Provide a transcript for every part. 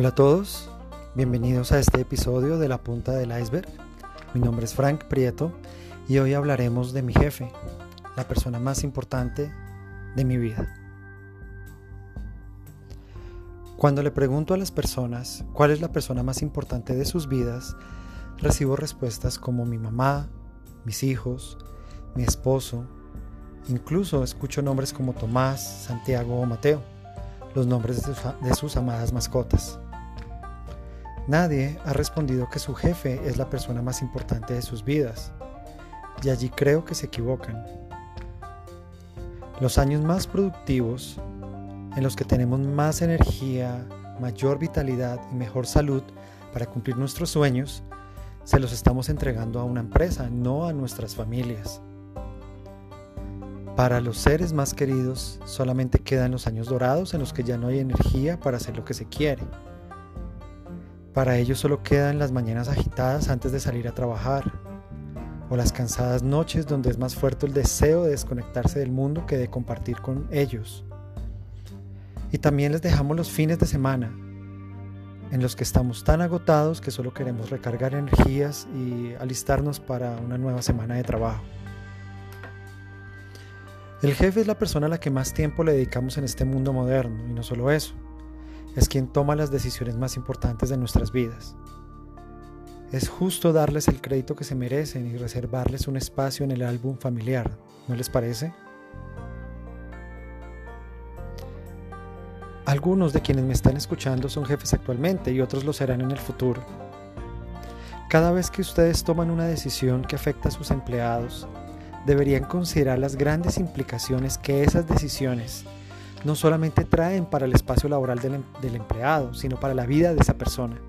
Hola a todos, bienvenidos a este episodio de La Punta del Iceberg. Mi nombre es Frank Prieto y hoy hablaremos de mi jefe, la persona más importante de mi vida. Cuando le pregunto a las personas cuál es la persona más importante de sus vidas, recibo respuestas como mi mamá, mis hijos, mi esposo, incluso escucho nombres como Tomás, Santiago o Mateo los nombres de sus, amadas mascotas. Nadie ha respondido que su jefe es la persona más importante de sus vidas, y allí creo que se equivocan. Los años más productivos, en los que tenemos más energía, mayor vitalidad y mejor salud para cumplir nuestros sueños, se los estamos entregando a una empresa, no a nuestras familias. Para los seres más queridos solamente quedan los años dorados en los que ya no hay energía para hacer lo que se quiere. Para ellos solo quedan las mañanas agitadas antes de salir a trabajar, o las cansadas noches donde es más fuerte el deseo de desconectarse del mundo que de compartir con ellos. Y también les dejamos los fines de semana, en los que estamos tan agotados que solo queremos recargar energías y alistarnos para una nueva semana de trabajo. El jefe es la persona a la que más tiempo le dedicamos en este mundo moderno, y no solo eso, es quien toma las decisiones más importantes de nuestras vidas. Es justo darles el crédito que se merecen y reservarles un espacio en el álbum familiar, ¿no les parece? Algunos de quienes me están escuchando son jefes actualmente y otros lo serán en el futuro. Cada vez que ustedes toman una decisión que afecta a sus empleados, deberían considerar las grandes implicaciones que esas decisiones no solamente traen para el espacio laboral del, em-, del, empleado, sino para la vida de esa persona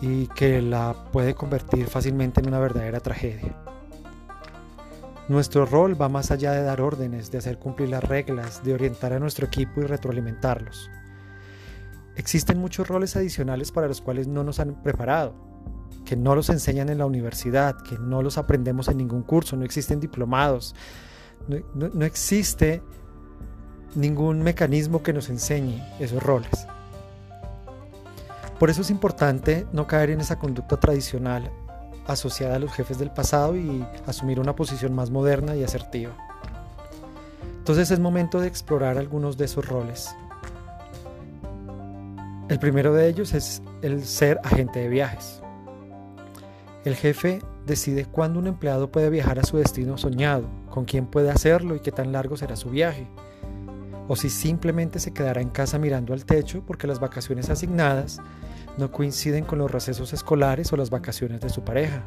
y que la puede convertir fácilmente en una verdadera tragedia. Nuestro rol va más allá de dar órdenes, de hacer cumplir las reglas, de orientar a nuestro equipo y retroalimentarlos. Existen muchos roles adicionales para los cuales no nos han preparado, que no los enseñan en la universidad, que no los aprendemos en ningún curso, no existen diplomados, no, existe ningún mecanismo que nos enseñe esos roles. Por eso es importante no caer en esa conducta tradicional asociada a los jefes del pasado y asumir una posición más moderna y asertiva. Entonces es momento de explorar algunos de esos roles. El primero de ellos es el ser agente de viajes. El jefe decide cuándo un empleado puede viajar a su destino soñado, con quién puede hacerlo y qué tan largo será su viaje. O si simplemente se quedará en casa mirando al techo porque las vacaciones asignadas no coinciden con los recesos escolares o las vacaciones de su pareja.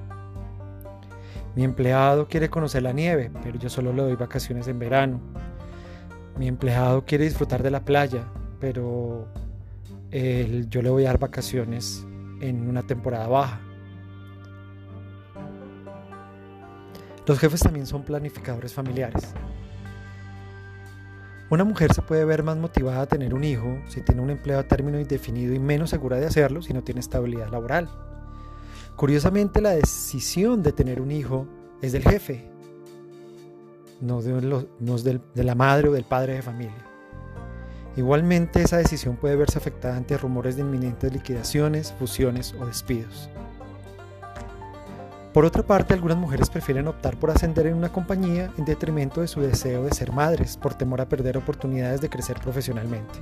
Mi empleado quiere conocer la nieve, pero yo solo le doy vacaciones en verano. Mi empleado quiere disfrutar de la playa, pero yo le voy a dar vacaciones en una temporada baja. Los jefes también son planificadores familiares. Una mujer se puede ver más motivada a tener un hijo si tiene un empleo a término indefinido y menos segura de hacerlo si no tiene estabilidad laboral. Curiosamente, la decisión de tener un hijo es del jefe, no, de, de la madre o del padre de familia. Igualmente, esa decisión puede verse afectada ante rumores de inminentes liquidaciones, fusiones o despidos. Por otra parte, algunas mujeres prefieren optar por ascender en una compañía en detrimento de su deseo de ser madres, por temor a perder oportunidades de crecer profesionalmente.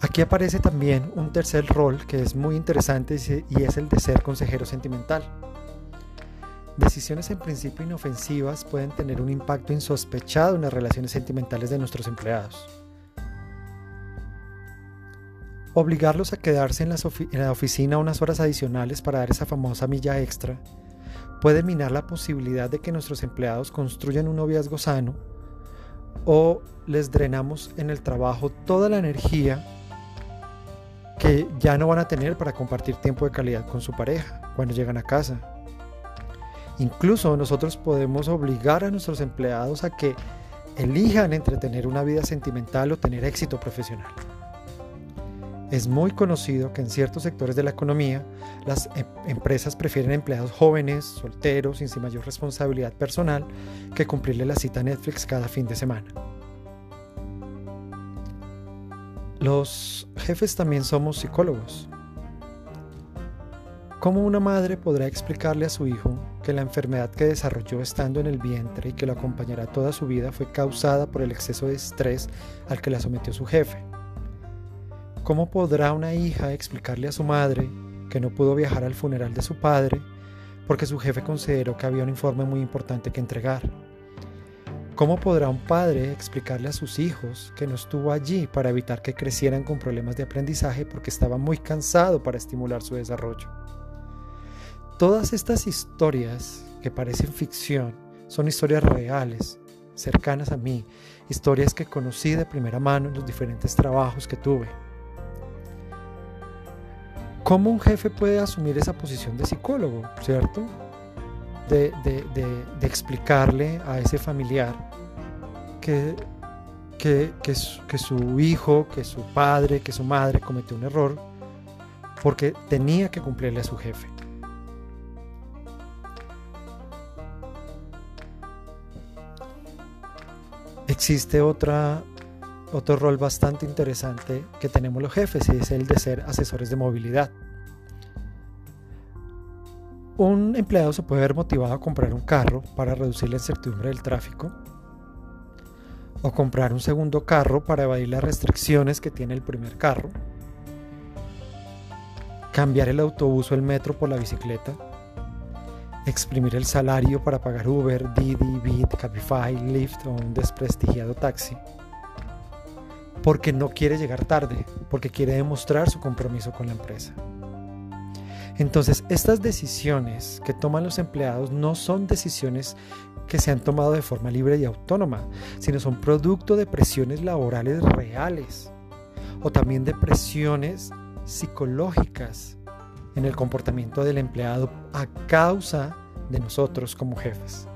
Aquí aparece también un tercer rol que es muy interesante y es el de ser consejero sentimental. Decisiones en principio inofensivas pueden tener un impacto insospechado en las relaciones sentimentales de nuestros empleados. Obligarlos a quedarse en, la oficina unas horas adicionales para dar esa famosa milla extra puede minar la posibilidad de que nuestros empleados construyan un noviazgo sano o les drenamos en el trabajo toda la energía que ya no van a tener para compartir tiempo de calidad con su pareja cuando llegan a casa. Incluso nosotros podemos obligar a nuestros empleados a que elijan entre tener una vida sentimental o tener éxito profesional. Es muy conocido que en ciertos sectores de la economía las em, empresas prefieren empleados jóvenes, solteros sin mayor responsabilidad personal que cumplirle la cita Netflix cada fin de semana. Los jefes también somos psicólogos. ¿Cómo una madre podrá explicarle a su hijo que la enfermedad que desarrolló estando en el vientre y que lo acompañará toda su vida fue causada por el exceso de estrés al que la sometió su jefe? ¿Cómo podrá una hija explicarle a su madre que no pudo viajar al funeral de su padre porque su jefe consideró que había un informe muy importante que entregar? ¿Cómo podrá un padre explicarle a sus hijos que no estuvo allí para evitar que crecieran con problemas de aprendizaje porque estaba muy cansado para estimular su desarrollo? Todas estas historias que parecen ficción son historias reales, cercanas a mí, historias que conocí de primera mano en los diferentes trabajos que tuve. ¿Cómo un jefe puede asumir esa posición de psicólogo, cierto? De, explicarle a ese familiar que, que, que su hijo, que su padre, que su madre cometió un error porque tenía que cumplirle a su jefe. Existe otra, otro rol bastante interesante que tenemos los jefes es el de ser asesores de movilidad. Un empleado se puede ver motivado a comprar un carro para reducir la incertidumbre del tráfico o comprar un segundo carro para evadir las restricciones que tiene el primer carro, cambiar el autobús o el metro por la bicicleta, exprimir el salario para pagar Uber, Didi, Bit, Cabify, Lyft o un desprestigiado taxi, porque no quiere llegar tarde, porque quiere demostrar su compromiso con la empresa. Entonces, estas decisiones que toman los empleados no son decisiones que se han tomado de forma libre y autónoma, sino son producto de presiones laborales reales o también de presiones psicológicas en el comportamiento del empleado a causa de nosotros como jefes.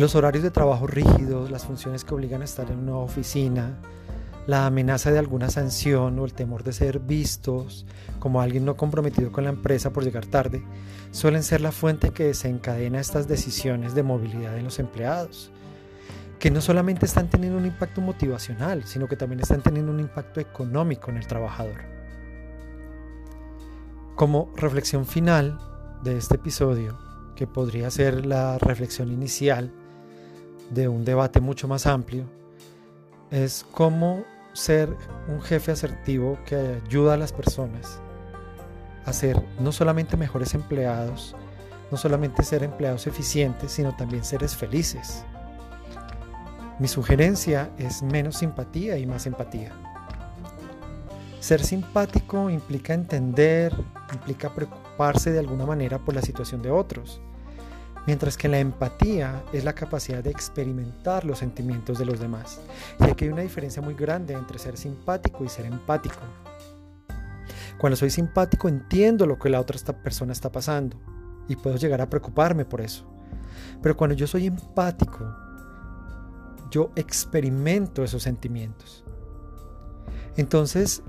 Los horarios de trabajo rígidos, las funciones que obligan a estar en una oficina, la amenaza de alguna sanción o el temor de ser vistos como alguien no comprometido con la empresa por llegar tarde, suelen ser la fuente que desencadena estas decisiones de movilidad en los empleados, que no solamente están teniendo un impacto motivacional, sino que también están teniendo un impacto económico en el trabajador. Como reflexión final de este episodio, que podría ser la reflexión inicial de un debate mucho más amplio, es cómo ser un jefe asertivo que ayuda a las personas a ser no solamente mejores empleados, no solamente ser empleados eficientes, sino también seres felices. Mi sugerencia es menos simpatía y más empatía. Ser simpático implica entender, implica preocuparse de alguna manera por la situación de otros, mientras que la empatía es la capacidad de experimentar los sentimientos de los demás. Y aquí hay una diferencia muy grande entre ser simpático y ser empático. Cuando soy simpático entiendo lo que la otra persona está pasando y puedo llegar a preocuparme por eso. Pero cuando yo soy empático, yo experimento esos sentimientos. Entonces,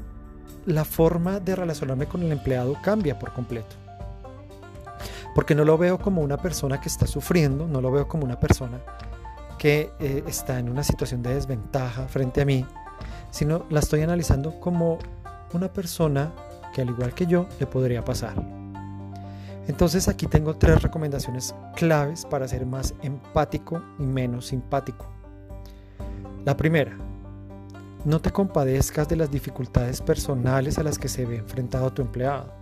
la forma de relacionarme con el empleado cambia por completo. Porque no lo veo como una persona que está sufriendo, no lo veo como una persona que eh, está en una situación de desventaja frente a mí, sino la estoy analizando como una persona que al igual que yo le podría pasar. Entonces aquí tengo tres recomendaciones claves para ser más empático y menos simpático. La primera, no te compadezcas de las dificultades personales a las que se ve enfrentado tu empleado.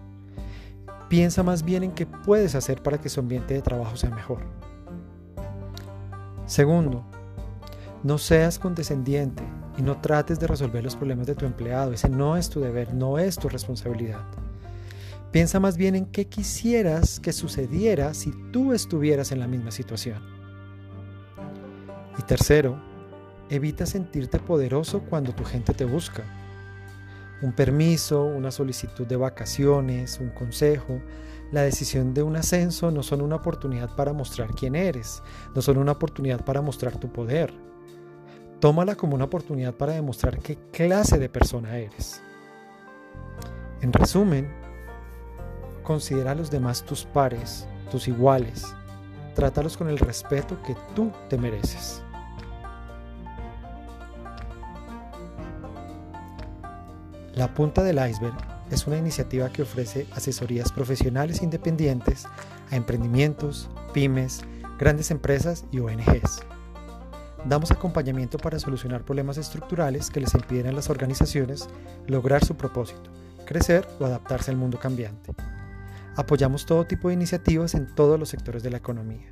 Piensa más bien en qué puedes hacer para que su ambiente de trabajo sea mejor. Segundo, no seas condescendiente y no trates de resolver los problemas de tu empleado. Ese no es tu deber, no es tu responsabilidad. Piensa más bien en qué quisieras que sucediera si tú estuvieras en la misma situación. Y tercero, Evita sentirte poderoso cuando tu gente te busca. Un permiso, una solicitud de vacaciones, un consejo, la decisión de un ascenso no son una oportunidad para mostrar quién eres, no son una oportunidad para mostrar tu poder. Tómala como una oportunidad para demostrar qué clase de persona eres. En resumen, considera a los demás tus pares, tus iguales. Trátalos con el respeto que tú te mereces. La Punta del Iceberg es una iniciativa que ofrece asesorías profesionales independientes a emprendimientos, pymes, grandes empresas y ONGs. Damos acompañamiento para solucionar problemas estructurales que les impiden a las organizaciones lograr su propósito, crecer o adaptarse al mundo cambiante. Apoyamos todo tipo de iniciativas en todos los sectores de la economía.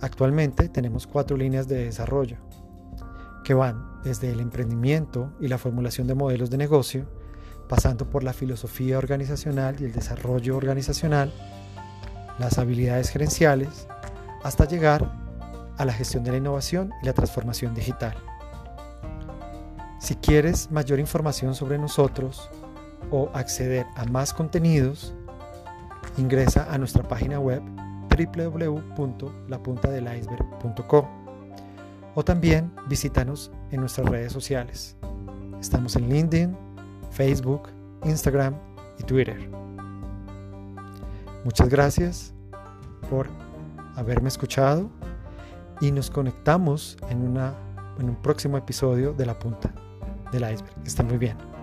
Actualmente tenemos cuatro líneas de desarrollo, que van desde el emprendimiento y la formulación de modelos de negocio, pasando por la filosofía organizacional y el desarrollo organizacional, las habilidades gerenciales, hasta llegar a la gestión de la innovación y la transformación digital. Si quieres mayor información sobre nosotros o acceder a más contenidos, ingresa a nuestra página web www.lapuntadeliceberg.co o también visítanos en nuestras redes sociales. Estamos en LinkedIn, Facebook, Instagram y Twitter. Muchas gracias por haberme escuchado y nos conectamos en, una, en un próximo episodio de La Punta del Iceberg. Está muy bien.